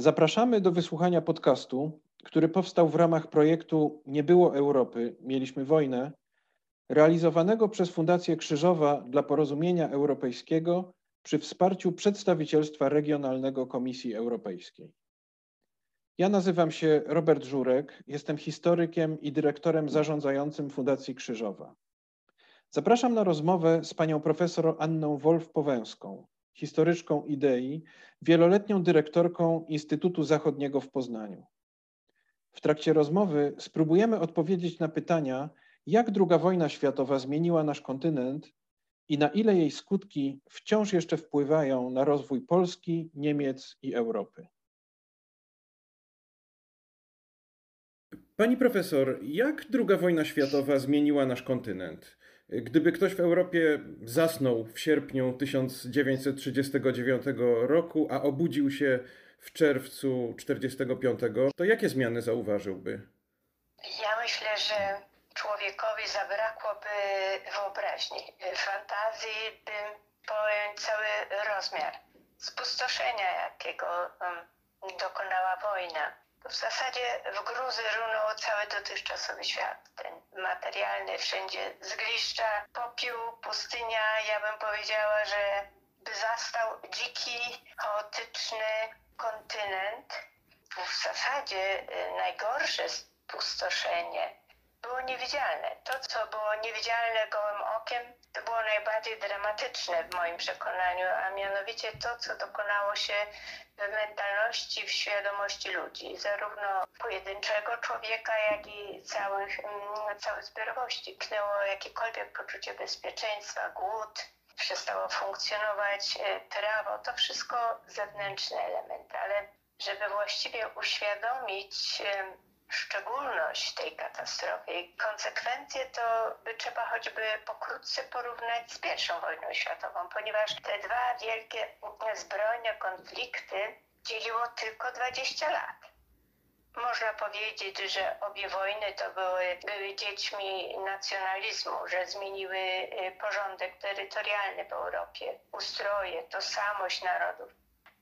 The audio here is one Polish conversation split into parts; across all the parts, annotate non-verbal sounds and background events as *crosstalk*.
Zapraszamy do wysłuchania podcastu, który powstał w ramach projektu Nie było Europy, mieliśmy wojnę, realizowanego przez Fundację Krzyżowa dla Porozumienia Europejskiego przy wsparciu przedstawicielstwa regionalnego Komisji Europejskiej. Ja nazywam się Robert Żurek, jestem historykiem i dyrektorem zarządzającym Fundacji Krzyżowa. Zapraszam na rozmowę z panią profesor Anną Wolf-Powęską, historyczką idei, wieloletnią dyrektorką Instytutu Zachodniego w Poznaniu. W trakcie rozmowy spróbujemy odpowiedzieć na pytania, jak II wojna światowa zmieniła nasz kontynent i na ile jej skutki wciąż jeszcze wpływają na rozwój Polski, Niemiec i Europy. Pani profesor, jak II wojna światowa zmieniła nasz kontynent? Gdyby ktoś w Europie zasnął w sierpniu 1939 roku, a obudził się w czerwcu 1945, to jakie zmiany zauważyłby? Ja myślę, że człowiekowi zabrakłoby wyobraźni, fantazji, by pojąć cały rozmiar spustoszenia, jakiego dokonała wojna w zasadzie w gruzy runął cały dotychczasowy świat. Ten materialny, wszędzie zgliszcza, popiół, pustynia. Ja bym powiedziała, że by zastał dziki, chaotyczny kontynent. W zasadzie y, najgorsze spustoszenie było niewidzialne. To, co było niewidzialne gołym to było najbardziej dramatyczne w moim przekonaniu, a mianowicie to, co dokonało się w mentalności, w świadomości ludzi, zarówno pojedynczego człowieka, jak i całych, mm, całej zbiorowości. Pchnęło jakiekolwiek poczucie bezpieczeństwa, głód, przestało funkcjonować e, prawo, to wszystko zewnętrzne elementy, ale żeby właściwie uświadomić szczególność tej katastrofy i konsekwencje, to by trzeba choćby pokrótce porównać z pierwszą wojną światową, ponieważ te dwa wielkie zbrojne konflikty dzieliło tylko 20 lat. Można powiedzieć, że obie wojny to były, były dziećmi nacjonalizmu, że zmieniły y, porządek terytorialny w Europie, ustroje, tożsamość narodów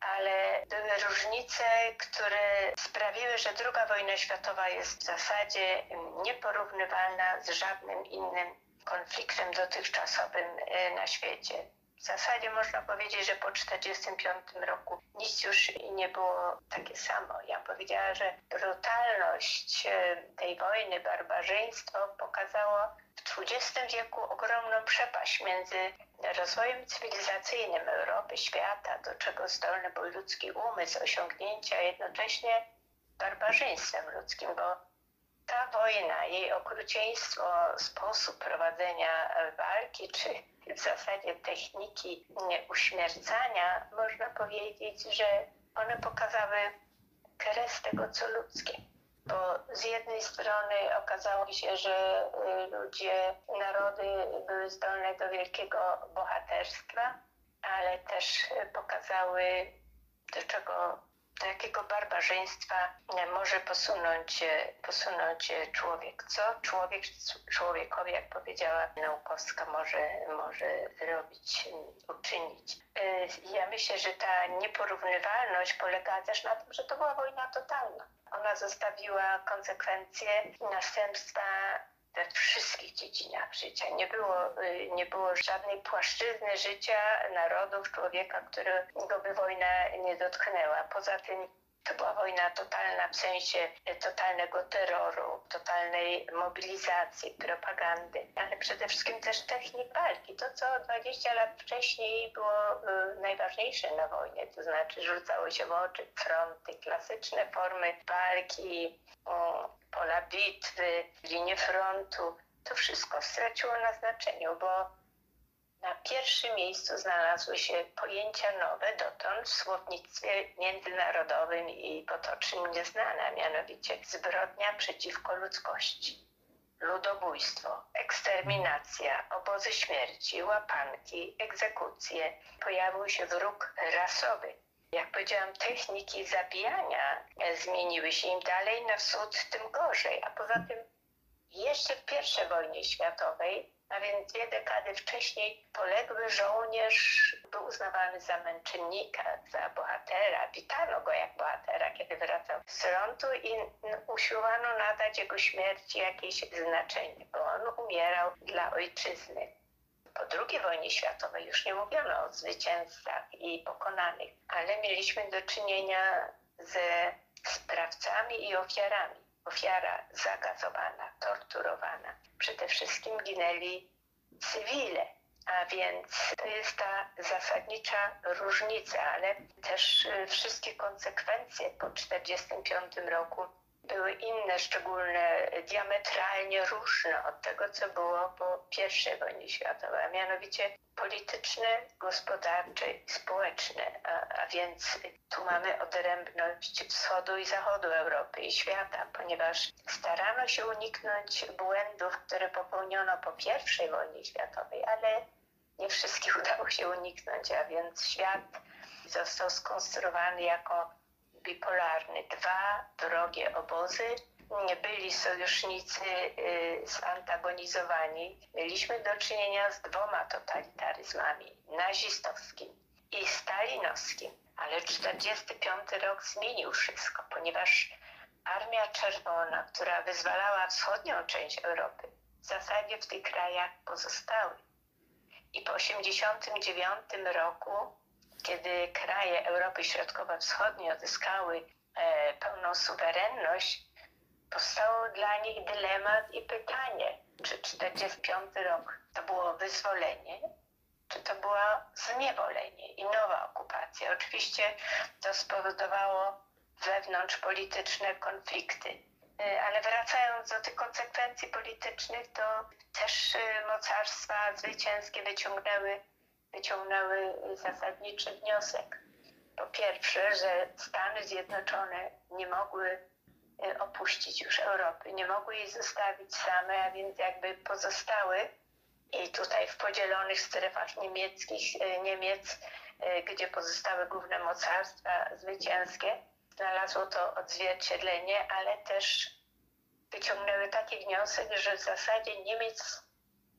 ale były różnice, które sprawiły, że II wojna światowa jest w zasadzie nieporównywalna z żadnym innym konfliktem dotychczasowym e, na świecie. W zasadzie można powiedzieć, że po 1945 roku nic już nie było takie samo. Ja powiedziała, że brutalność e, tej wojny, barbarzyństwo pokazało w XX wieku ogromną przepaść między rozwojem cywilizacyjnym Europy, świata, do czego zdolny był ludzki umysł, osiągnięcia, jednocześnie barbarzyństwem ludzkim, bo ta wojna, jej okrucieństwo, sposób prowadzenia walki, czy w zasadzie techniki uśmiercania, można powiedzieć, że one pokazały kres tego, co ludzkie bo z jednej strony okazało się, że y, ludzie, narody były zdolne do wielkiego bohaterstwa, ale też pokazały, do czego do jakiego barbarzyństwa może posunąć, posunąć człowiek. Co człowiek człowiekowi, jak powiedziała naukowska, może, może zrobić, uczynić. Y, ja myślę, że ta nieporównywalność polega też na tym, że to była wojna totalna. Ona zostawiła konsekwencje i następstwa we wszystkich dziedzinach życia. Nie było, y, nie było żadnej płaszczyzny życia narodów, człowieka, którego by wojna nie dotknęła. Poza tym to była wojna totalna w sensie totalnego terroru, totalnej mobilizacji, propagandy, ale przede wszystkim też technik walki. To, co 20 lat wcześniej było y, najważniejsze na wojnie, to znaczy rzucało się w oczy fronty, klasyczne formy walki, pola bitwy, linie frontu. To wszystko straciło na znaczeniu, bo na pierwszym miejscu znalazły się pojęcia nowe dotąd w słownictwie międzynarodowym i potocznym nieznane, mianowicie zbrodnia przeciwko ludzkości, ludobójstwo, eksterminacja, obozy śmierci, łapanki, egzekucje. Pojawił się wróg rasowy. Jak powiedziałam, techniki zabijania zmieniły się im dalej na wschód, tym gorzej, a poza tym Jeszcze w I wojnie światowej, a więc dwie dekady wcześniej, poległy żołnierz był uznawany za męczennika, za bohatera. Witano go jak bohatera, kiedy wracał z frontu i usiłowano nadać jego śmierci jakieś znaczenie, bo on umierał dla ojczyzny. Po II wojnie światowej już nie mówiono o zwycięzcach i pokonanych, ale mieliśmy do czynienia ze sprawcami i ofiarami. Ofiara zagazowana, torturowana. Przede wszystkim ginęli cywile, a więc to jest ta zasadnicza różnica, ale też y, wszystkie konsekwencje po 1945 roku były inne, szczególne, diametralnie różne od tego, co było po I wojnie światowej, a mianowicie polityczne, gospodarcze i społeczne. A, a więc tu mamy odrębność wschodu i zachodu Europy i świata, ponieważ starano się uniknąć błędów, które popełniono po I wojnie światowej, ale nie wszystkich *laughs* udało się uniknąć, a więc świat został skonstruowany jako bipolarny. Dwa wrogie obozy, nie byli sojusznicy y, zantagonizowani. Mieliśmy do czynienia z dwoma totalitaryzmami, nazistowskim i stalinowskim. Ale 1945 rok zmienił wszystko, ponieważ Armia Czerwona, która wyzwalała wschodnią część Europy, w zasadzie w tych krajach pozostały. I po 1989 roku kiedy kraje Europy Środkowo-Wschodniej odzyskały e, pełną suwerenność, powstało dla nich dylemat i pytanie, czy 45 rok to było wyzwolenie, czy to było zniewolenie i nowa okupacja. Oczywiście to spowodowało wewnątrzpolityczne konflikty. E, ale wracając do tych konsekwencji politycznych, to też e, mocarstwa zwycięskie wyciągnęły wyciągnęły zasadniczy wniosek. Po pierwsze, że Stany Zjednoczone nie mogły e, opuścić już Europy, nie mogły jej zostawić same, a więc jakby pozostały i tutaj w podzielonych strefach niemieckich, e, Niemiec, e, gdzie pozostały główne mocarstwa zwycięskie, znalazło to odzwierciedlenie, ale też wyciągnęły taki wniosek, że w zasadzie Niemiec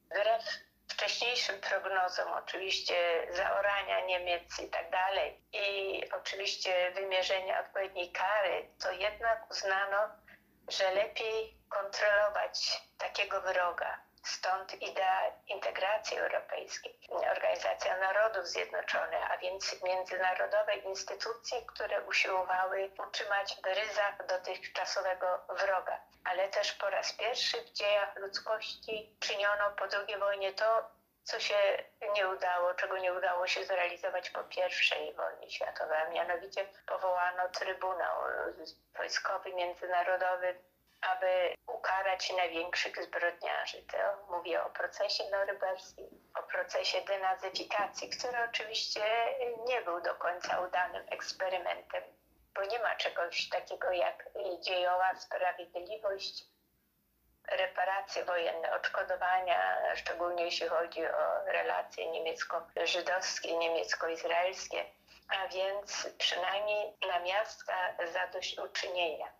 wbrew wcześniejszym prognozom, oczywiście zaorania Niemiec i tak dalej, i oczywiście wymierzenia odpowiedniej kary, to jednak uznano, że lepiej kontrolować takiego wroga. Stąd idea integracji europejskiej, Organizacja Narodów Zjednoczonych, a więc międzynarodowe instytucje, które usiłowały utrzymać w ryzach dotychczasowego wroga. Ale też po raz pierwszy w dziejach ludzkości czyniono po II wojnie to, co się nie udało, czego nie udało się zrealizować po I wojnie światowej, a mianowicie powołano Trybunał Wojskowy Międzynarodowy aby ukarać największych zbrodniarzy. To mówię o procesie norymberskim, o procesie denazyfikacji, który oczywiście nie był do końca udanym eksperymentem, bo nie ma czegoś takiego jak dziejowa sprawiedliwość, reparacje wojenne, odszkodowania, szczególnie jeśli chodzi o relacje niemiecko-żydowskie, niemiecko-izraelskie, a więc przynajmniej namiastka zadośćuczynienia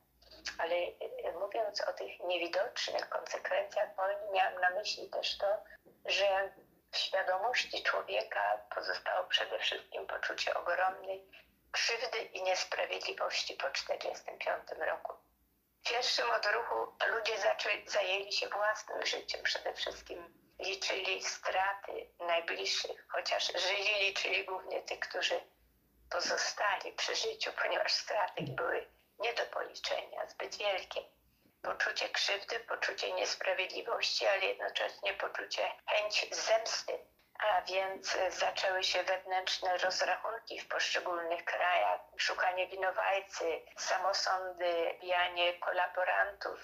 ale e, mówiąc o tych niewidocznych konsekwencjach wojny, miałam na myśli też to, że w świadomości człowieka pozostało przede wszystkim poczucie ogromnej krzywdy i niesprawiedliwości po 1945 roku. W pierwszym odruchu ludzie zaczęli, zajęli się własnym życiem przede wszystkim. Liczyli straty najbliższych, chociaż żyli liczyli głównie tych, którzy pozostali przy życiu, ponieważ straty były nie do policzenia, zbyt wielkie. Poczucie krzywdy, poczucie niesprawiedliwości, ale jednocześnie poczucie chęć zemsty. A więc zaczęły się wewnętrzne rozrachunki w poszczególnych krajach, szukanie winowajcy, samosądy, bijanie kolaborantów,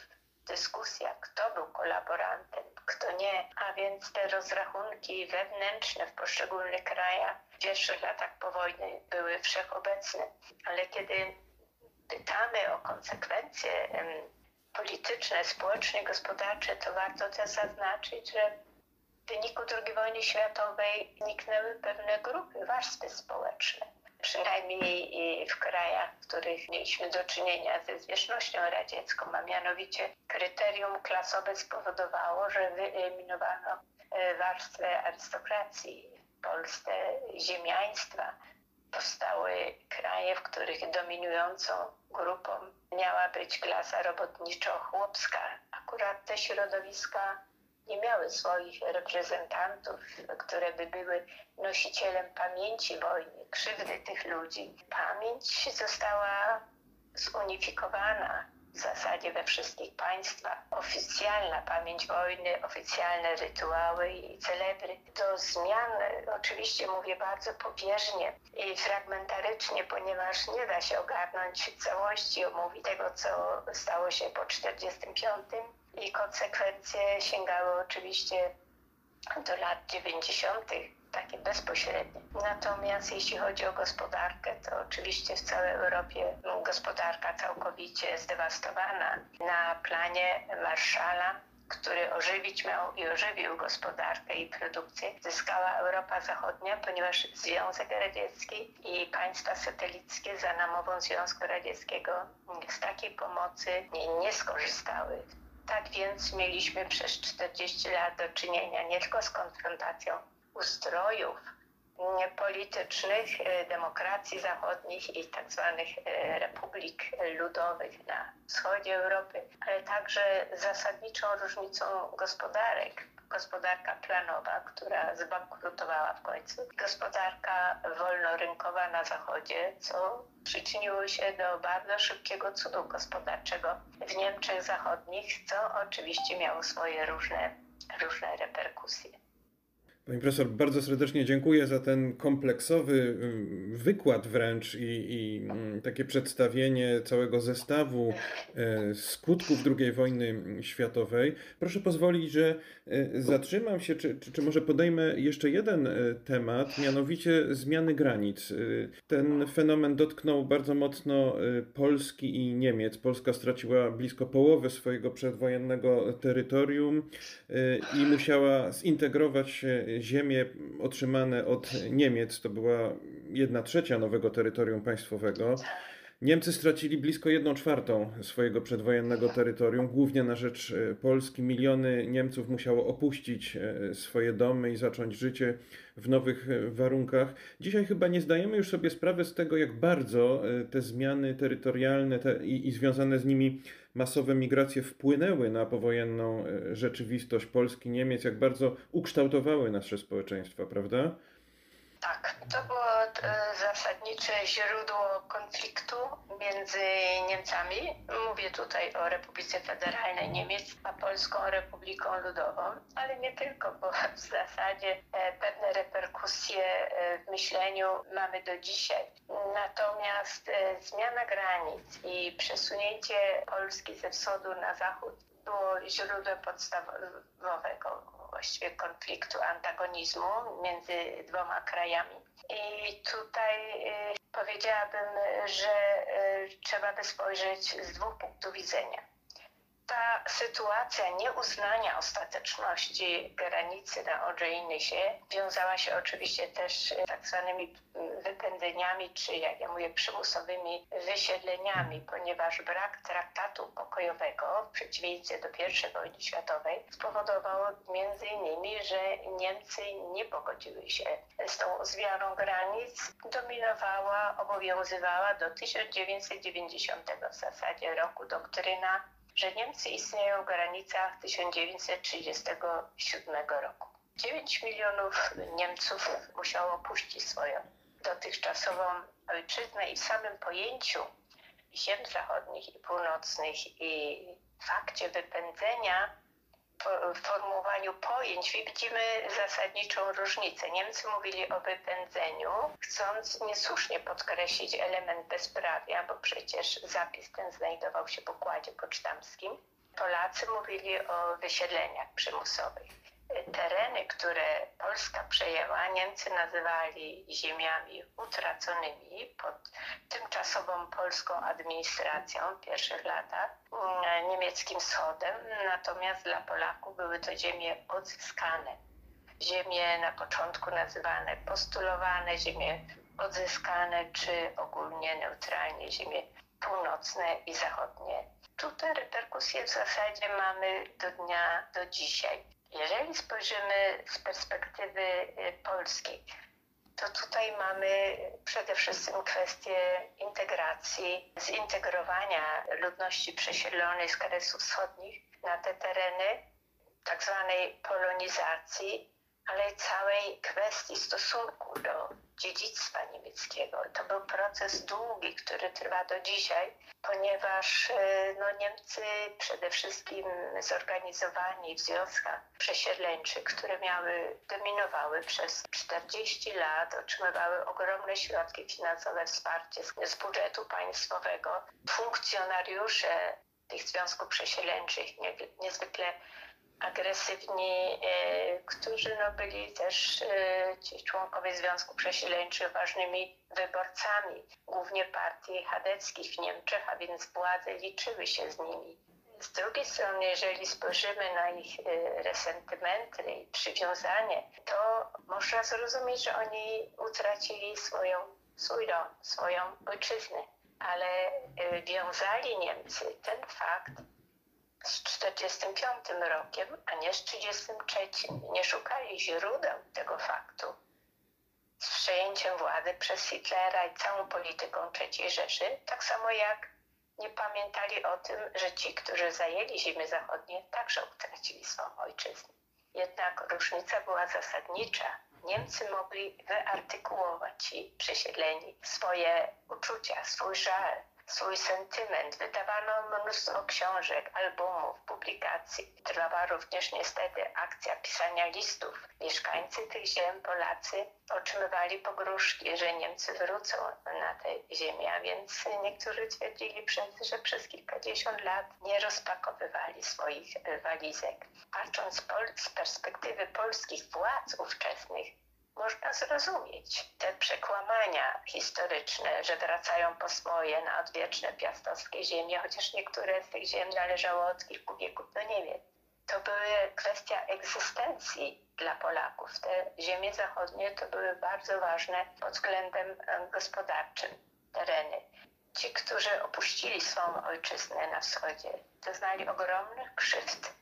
dyskusja, kto był kolaborantem, kto nie. A więc te rozrachunki wewnętrzne w poszczególnych krajach w pierwszych latach po wojnie były wszechobecne. Ale kiedy pytamy o konsekwencje polityczne, społeczne, gospodarcze, to warto też zaznaczyć, że w wyniku II wojny światowej zniknęły pewne grupy, warstwy społeczne. przynajmniej w krajach, w których mieliśmy do czynienia ze zwierzchnością radziecką, a mianowicie kryterium klasowe spowodowało, że wyeliminowano e, warstwę arystokracji w Polsce, ziemiaństwa. Powstały kraje, w których dominującą grupą miała być klasa robotniczo-chłopska. Akurat te środowiska nie miały swoich reprezentantów, które by były nosicielem pamięci wojny, krzywdy tych ludzi. Pamięć została zunifikowana w zasadzie we wszystkich państwach. Oficjalna pamięć wojny, oficjalne rytuały i celebry. Do zmian oczywiście mówię bardzo pobieżnie i fragmentarycznie, ponieważ nie da się ogarnąć całości omówić tego, co stało się po 1945 i konsekwencje sięgały oczywiście do lat 90., takie bezpośrednie. Natomiast jeśli chodzi o gospodarkę, to oczywiście w całej Europie gospodarka całkowicie zdewastowana. Na planie Marszala który ożywić miał i ożywił gospodarkę i produkcję, zyskała Europa Zachodnia, ponieważ Związek Radziecki i państwa satelickie za namową Związku Radzieckiego z takiej pomocy nie, nie skorzystały. Tak więc mieliśmy przez 40 lat do czynienia nie tylko z konfrontacją ustrojów politycznych e, demokracji zachodnich i tak zwanych e, republik ludowych na wschodzie Europy, ale także zasadniczą różnicą gospodarek. Gospodarka planowa, która zbankrutowała w końcu, gospodarka wolnorynkowa na zachodzie, co przyczyniło się do bardzo szybkiego cudu gospodarczego w Niemczech Zachodnich, co oczywiście miało swoje różne, różne reperkusje. Pani profesor, bardzo serdecznie dziękuję za ten kompleksowy y, wykład wręcz i, i, mm, takie przedstawienie całego zestawu e, skutków II wojny światowej. Proszę pozwolić, że e, zatrzymam się, czy, czy, czy może podejmę jeszcze jeden e, temat, mianowicie zmiany granic. Ten fenomen dotknął bardzo mocno Polski i Niemiec. Polska straciła blisko połowę swojego przedwojennego terytorium i musiała zintegrować się ziemie otrzymane od Niemiec to była jedna trzecia nowego terytorium państwowego. Niemcy stracili blisko jedną czwartą swojego przedwojennego terytorium, głównie na rzecz e, Polski. Miliony Niemców musiało opuścić e, swoje domy i zacząć życie w nowych e, warunkach. Dzisiaj chyba nie zdajemy już sobie sprawy z tego, jak bardzo te zmiany terytorialne te i, i związane z nimi masowe migracje wpłynęły na powojenną rzeczywistość Polski, Niemiec, jak bardzo ukształtowały nasze społeczeństwa, prawda? Tak, to było e, zasadnicze źródło konfliktu między Niemcami. Mówię tutaj o Republice Federalnej Niemiec, a Polską Republiką Ludową, ale nie tylko, bo w zasadzie e, pewne reperkusje e, w myśleniu mamy do dzisiaj. Natomiast zmiana granic i przesunięcie Polski ze wschodu na zachód było źródłem podstawowego właściwie konfliktu, antagonizmu między dwoma krajami. I tutaj y, powiedziałabym, że y, trzeba by spojrzeć z dwóch punktów widzenia ta sytuacja nieuznania ostateczności granicy na Odrzejnysie wiązała się oczywiście też z tak zwanymi wypędzeniami, czy jak ja mówię, przymusowymi wysiedleniami, ponieważ brak traktatu pokojowego w przeciwieństwie do I wojny światowej spowodował między innymi, że Niemcy nie pogodziły się z tą zmianą granic. Dominowała, obowiązywała do 1990 w zasadzie roku doktryna że Niemcy istnieją w granicach 1937 roku. 9 milionów Niemców musiało opuścić swoją dotychczasową ojczyznę i w samym pojęciu ziem zachodnich i północnych i fakcie wypędzenia w formułowaniu pojęć widzimy zasadniczą różnicę. Niemcy mówili o wypędzeniu, chcąc niesłusznie podkreślić element bezprawia, bo przecież zapis ten znajdował się w układzie pocztamskim. Polacy mówili o wysiedleniach przymusowych tereny, które Polska przejęła, Niemcy nazywali ziemiami utraconymi pod tymczasową polską administracją w pierwszych latach, mm, niemieckim wschodem, natomiast dla Polaków były to ziemie odzyskane. Ziemie na początku nazywane postulowane, ziemie odzyskane, czy ogólnie neutralnie ziemie północne i zachodnie. Tu te reperkusje w zasadzie mamy do dnia, do dzisiaj. Jeżeli spojrzymy z perspektywy y, polskiej, to tutaj mamy przede wszystkim kwestię integracji, zintegrowania ludności przesiedlonej z Kresów Wschodnich na te tereny, tak zwanej polonizacji, ale całej kwestii stosunku do dziedzictwa niemieckiego. To był proces długi, który trwa do dzisiaj, ponieważ e, no, Niemcy przede wszystkim zorganizowani w związkach przesiedleńczych, które miały, dominowały przez 40 lat, otrzymywały ogromne środki finansowe, wsparcie z, z budżetu państwowego. Funkcjonariusze tych związków przesiedleńczych nie, niezwykle agresywni, e, którzy no, byli też e, ci członkowie Związku Przesiedleńczych ważnymi wyborcami, głównie partii chadeckich w Niemczech, a więc władze liczyły się z nimi. Z drugiej strony, jeżeli spojrzymy na ich e, resentymenty i przywiązanie, to można zrozumieć, że oni utracili swoją, swój dom, swoją ojczyznę. Ale wiązali Niemcy ten fakt z 45 rokiem, a nie z 33. Nie szukali źródeł tego faktu. Z przejęciem władzy przez Hitlera i całą polityką III Rzeszy, tak samo jak nie pamiętali o tym, że ci, którzy zajęli ziemię zachodnie, także utracili swoją ojczyznę. Jednak różnica była zasadnicza. Niemcy mogli wyartykułować ci przesiedleni swoje uczucia, swój żal, swój sentyment. Wydawano mnóstwo książek, albumów, publikacji. Trwała również niestety akcja pisania listów. Mieszkańcy tych ziem, Polacy, otrzymywali pogróżki, że Niemcy wrócą na tę ziemię, a więc niektórzy twierdzili, że przez kilkadziesiąt lat nie rozpakowywali swoich walizek. Patrząc z perspektywy polskich władz ówczesnych, można zrozumieć te przekłamania historyczne, że wracają po swoje na odwieczne piastowskie ziemie, chociaż niektóre z tych ziem należało od kilku wieków do Niemiec. To były kwestia egzystencji dla Polaków. Te ziemie zachodnie to były bardzo ważne pod względem gospodarczym tereny. Ci, którzy opuścili swą ojczyznę na wschodzie, doznali ogromnych krzywd.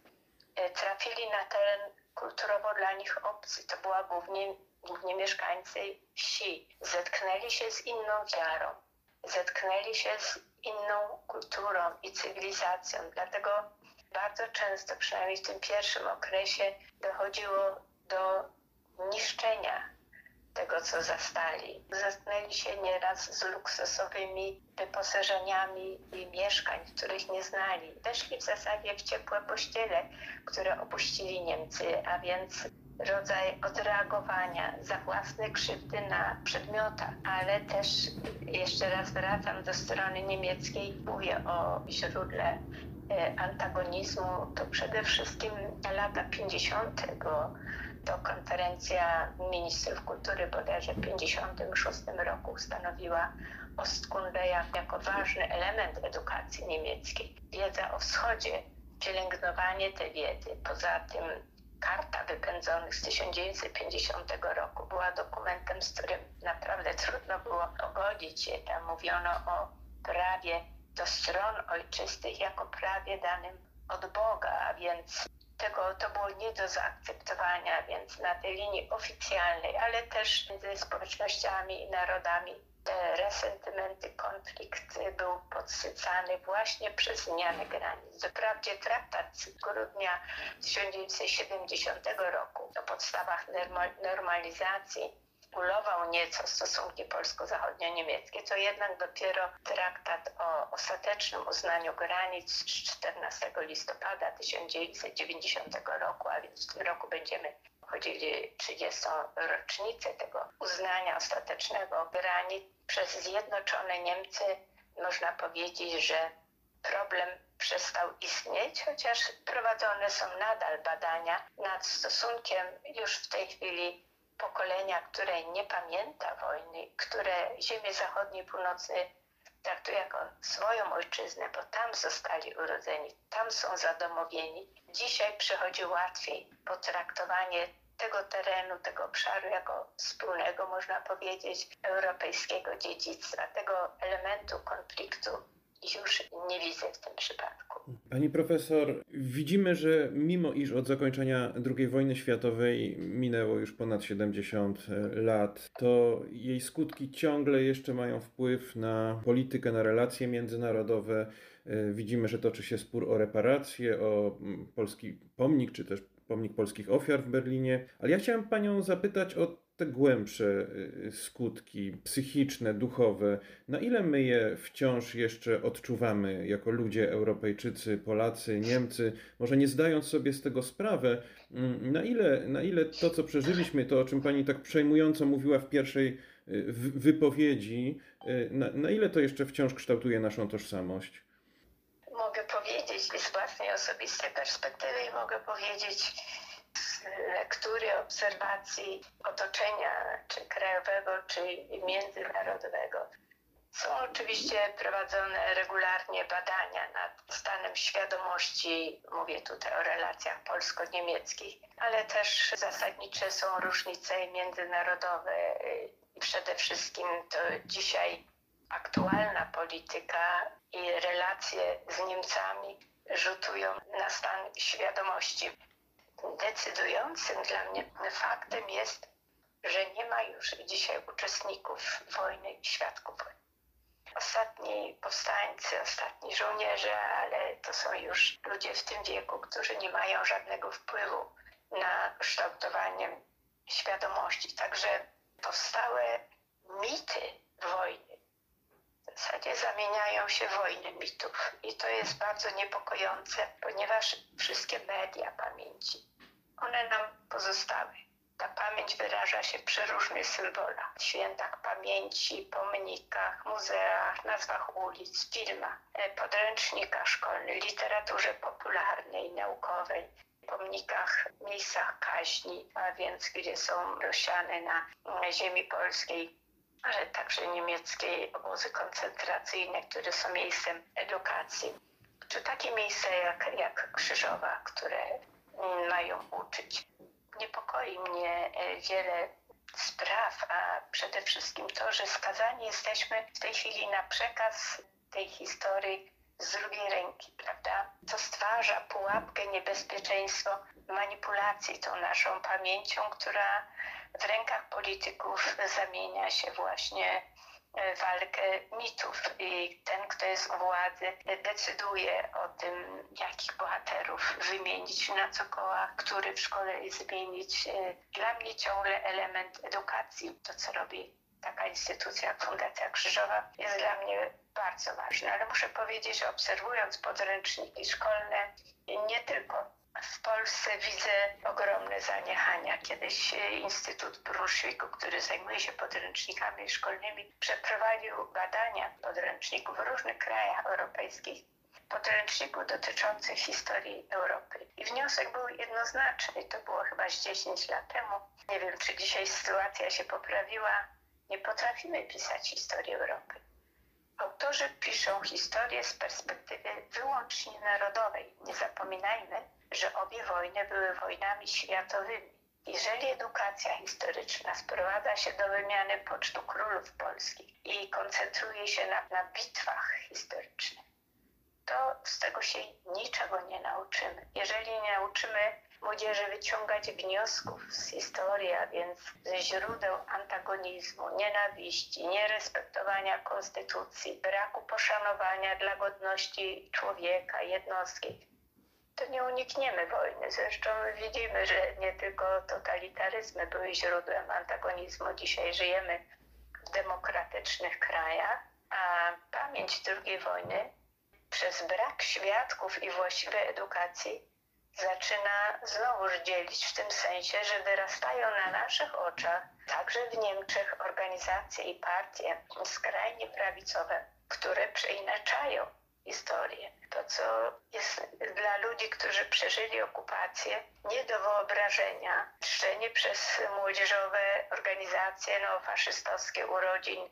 E, trafili na teren kulturowo dla nich obcy. To była głównie głównie mieszkańcy wsi, zetknęli się z inną wiarą, zetknęli się z inną kulturą i cywilizacją. Dlatego bardzo często, przynajmniej w tym pierwszym okresie, dochodziło do niszczenia tego, co zastali. Zetknęli się nieraz z luksusowymi wyposażeniami i mieszkań, których nie znali. Weszli w zasadzie w ciepłe pościele, które opuścili Niemcy, a więc rodzaj odreagowania za własne krzywdy na przedmiotach, ale też jeszcze raz wracam do strony niemieckiej, mówię o źródle e, antagonizmu, to przede wszystkim lata 50. To konferencja ministrów kultury bodajże w 56 roku ustanowiła Ostkunde jako ważny element edukacji niemieckiej. Wiedza o wschodzie, pielęgnowanie tej wiedzy. Poza tym karta wypędzonych z 1950 roku była dokumentem, z którym naprawdę trudno było pogodzić się. Tam mówiono o prawie do stron ojczystych jako prawie danym od Boga, a więc tego to było nie do zaakceptowania, więc na tej linii oficjalnej, ale też między społecznościami i narodami resentymenty, konflikt był podsycany właśnie przez zmianę granic. Wprawdzie traktat z grudnia 1970 roku o podstawach normalizacji ulował nieco stosunki polsko-zachodnio-niemieckie, to jednak dopiero traktat o ostatecznym uznaniu granic z 14 listopada 1990 roku, a więc w tym roku będziemy obchodzili 30. rocznicę tego uznania ostatecznego granic przez Zjednoczone Niemcy, można powiedzieć, że problem przestał istnieć, chociaż prowadzone są nadal badania nad stosunkiem już w tej chwili pokolenia, które nie pamięta wojny, które ziemię zachodniej, północnej traktuje jako swoją ojczyznę, bo tam zostali urodzeni, tam są zadomowieni. Dzisiaj przychodzi łatwiej potraktowanie tego terenu, tego obszaru jako wspólnego, można powiedzieć, europejskiego dziedzictwa, tego elementu konfliktu już nie widzę w tym przypadku. Pani profesor, widzimy, że mimo iż od zakończenia II wojny światowej minęło już ponad 70 lat, to jej skutki ciągle jeszcze mają wpływ na politykę, na relacje międzynarodowe. E, widzimy, że toczy się spór o reparacje, o polski pomnik, czy też pomnik polskich ofiar w Berlinie. Ale ja chciałem Panią zapytać o te głębsze y, skutki psychiczne, duchowe, na ile my je wciąż jeszcze odczuwamy jako ludzie, Europejczycy, Polacy, Niemcy, może nie zdając sobie z tego sprawy, mm, na ile, na ile to, co przeżyliśmy, to o czym pani tak przejmująco mówiła w pierwszej y, wypowiedzi, y, na, na ile to jeszcze wciąż kształtuje naszą tożsamość? Mogę powiedzieć z własnej osobistej perspektywy i mogę powiedzieć, lektury, obserwacji otoczenia, czy krajowego, czy międzynarodowego. Są oczywiście prowadzone regularnie badania nad stanem świadomości, mówię tutaj o relacjach polsko-niemieckich, ale też zasadnicze są różnice międzynarodowe. Przede wszystkim to dzisiaj aktualna polityka i relacje z Niemcami rzutują na stan świadomości decydującym dla mnie faktem jest, że nie ma już dzisiaj uczestników wojny i świadków wojny. Ostatni powstańcy, ostatni żołnierze, ale to są już ludzie w tym wieku, którzy nie mają żadnego wpływu na kształtowanie świadomości. Także powstałe mity wojny zasadzie zamieniają się wojny mitów. I to jest bardzo niepokojące, ponieważ wszystkie media pamięci one nam pozostały. Ta pamięć wyraża się przy różnych symbolach, świętach pamięci, pomnikach, muzeach, nazwach ulic, filmach, e, podręcznikach szkolnych, literaturze popularnej, naukowej, pomnikach, miejscach kaźni, a więc gdzie są rozsiane na ziemi polskiej, także niemieckiej obozy koncentracyjne, które są miejscem edukacji. Czy takie miejsca jak, jak Krzyżowa, które mają uczyć. Niepokoi mnie e, wiele spraw, a przede wszystkim to, że skazani jesteśmy w tej chwili na przekaz tej historii z drugiej ręki, prawda? Co stwarza pułapkę, niebezpieczeństwo manipulacji tą naszą pamięcią, która w rękach polityków zamienia się właśnie E, walkę mitów i ten, kto jest u władzy, decyduje o tym, jakich bohaterów wymienić na co koła, który w szkole zmienić. E, dla mnie ciągle element edukacji, to co robi taka instytucja jak Fundacja Krzyżowa, jest dla mnie bardzo ważne. Ale muszę powiedzieć, obserwując podręczniki szkolne, nie tylko w Polsce widzę ogromne zaniechania. Kiedyś Instytut Brunszwiku, który zajmuje się podręcznikami szkolnymi, przeprowadził badania podręczników w różnych krajach europejskich, podręczników dotyczących historii Europy. I wniosek był jednoznaczny. To było chyba z 10 lat temu. Nie wiem, czy dzisiaj sytuacja się poprawiła. Nie potrafimy pisać historii Europy. Autorzy piszą historię z perspektywy wyłącznie narodowej. Nie zapominajmy, że obie wojny były wojnami światowymi. Jeżeli edukacja historyczna sprowadza się do wymiany pocztu królów polskich i koncentruje się na, na bitwach historycznych, to z tego się niczego nie nauczymy. Jeżeli nie nauczymy młodzieży wyciągać wniosków z historii, a więc ze źródeł antagonizmu, nienawiści, nierespektowania konstytucji, braku poszanowania dla godności człowieka, jednostki, to nie unikniemy wojny. Zresztą widzimy, że nie tylko totalitaryzmy były źródłem antagonizmu. Dzisiaj żyjemy w demokratycznych krajach, a pamięć II wojny przez brak świadków i właściwej edukacji zaczyna znowuż dzielić w tym sensie, że wyrastają na naszych oczach także w Niemczech organizacje i partie skrajnie prawicowe, które przeinaczają historię. To, co jest dla ludzi, którzy przeżyli okupację, nie do wyobrażenia. Trzenie przez młodzieżowe organizacje neofaszystowskie urodzin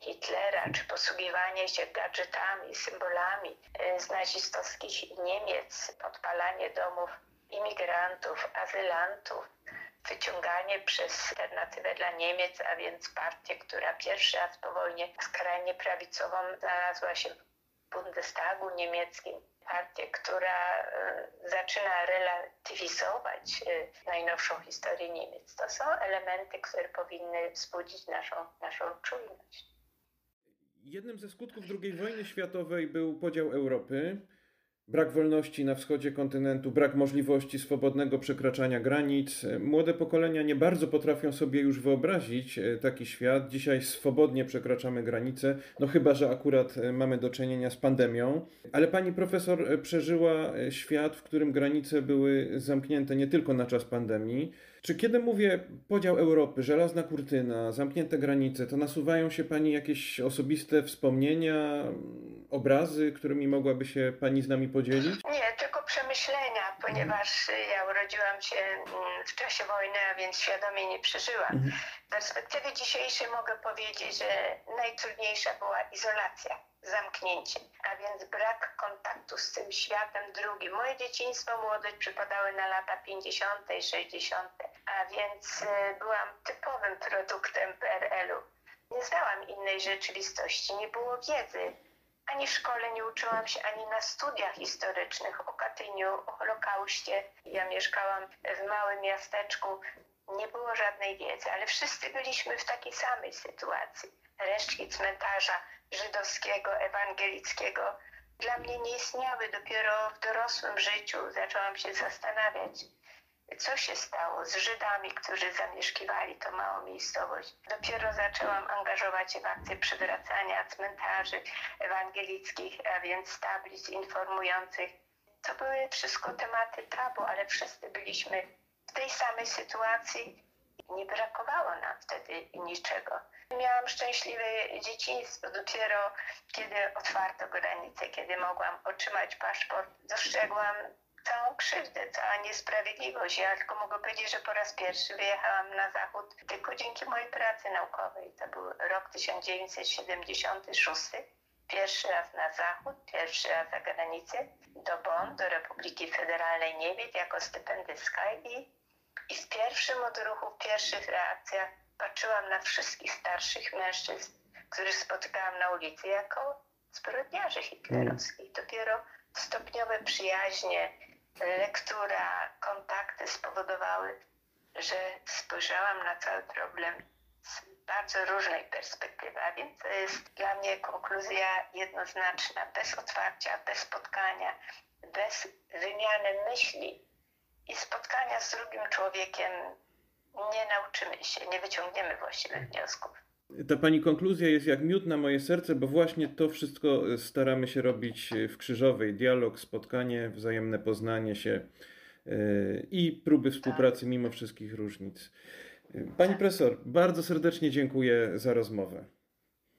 Hitlera, czy posługiwanie się gadżetami, symbolami e, z nazistowskich Niemiec, podpalanie domów imigrantów, azylantów, wyciąganie przez alternatywę dla Niemiec, a więc partię, która pierwszy raz po wojnie skrajnie prawicową znalazła się w Bundestagu niemieckim. Partię, która y, zaczyna relatywizować y, najnowszą historię Niemiec. To są elementy, które powinny wzbudzić naszą, naszą czujność. Jednym ze skutków II wojny światowej był podział Europy. Brak wolności na wschodzie kontynentu, brak możliwości swobodnego przekraczania granic. Młode pokolenia nie bardzo potrafią sobie już wyobrazić e, taki świat. Dzisiaj swobodnie przekraczamy granice, no chyba, że akurat e, mamy do czynienia z pandemią. Ale pani profesor e, przeżyła świat, w którym granice były zamknięte nie tylko na czas pandemii. Czy kiedy mówię podział Europy, żelazna kurtyna, zamknięte granice, to nasuwają się Pani jakieś osobiste wspomnienia, obrazy, którymi mogłaby się Pani z nami podzielić? Nie, tylko przemyślenia, ponieważ ja urodziłam się mm, w czasie wojny, a więc świadomie nie przeżyłam. Mhm. W perspektywie dzisiejszej mogę powiedzieć, że najtrudniejsza była izolacja zamknięcie, a więc brak kontaktu z tym światem drugim. Moje dzieciństwo, młodość przypadały na lata 50. i 60., a więc e, byłam typowym produktem PRL-u. Nie znałam innej rzeczywistości, nie było wiedzy. Ani w szkole nie uczyłam się, ani na studiach historycznych o Katyniu, o Holokauście. Ja mieszkałam w małym miasteczku, nie było żadnej wiedzy, ale wszyscy byliśmy w takiej samej sytuacji. Resztki cmentarza żydowskiego, ewangelickiego dla mnie nie istniały. Dopiero w dorosłym życiu zaczęłam się zastanawiać, co się stało z Żydami, którzy zamieszkiwali tą małą miejscowość. Dopiero zaczęłam angażować się w akcję przywracania cmentarzy ewangelickich, a więc tablic informujących. To były wszystko tematy tabu, ale wszyscy byliśmy w tej samej sytuacji. Nie brakowało nam wtedy niczego. Miałam szczęśliwe dzieciństwo. Dopiero kiedy otwarto granice, kiedy mogłam otrzymać paszport, dostrzegłam całą krzywdę, cała niesprawiedliwość. Ja tylko mogę powiedzieć, że po raz pierwszy wyjechałam na zachód tylko dzięki mojej pracy naukowej. To był rok 1976. Pierwszy raz na zachód, pierwszy raz za granicę, do Bonn, do Republiki Federalnej Niemiec jako stypendystka i, i w pierwszym odruchu, w pierwszych reakcjach patrzyłam na wszystkich starszych mężczyzn, których spotykałam na ulicy, jako zbrodniarzy hitlerowskich. Dopiero stopniowe przyjaźnie, lektura, kontakty spowodowały, że spojrzałam na cały problem z bardzo różnej perspektywy, a więc to jest dla mnie konkluzja jednoznaczna. Bez otwarcia, bez spotkania, bez wymiany myśli i spotkania z drugim człowiekiem nie nauczymy się, nie wyciągniemy właściwych wniosków. Ta pani konkluzja jest jak miód na moje serce, bo właśnie to wszystko staramy się robić w Krzyżowej. Dialog, spotkanie, wzajemne poznanie się e, i próby współpracy mimo wszystkich różnic. Pani profesor, bardzo serdecznie dziękuję za rozmowę.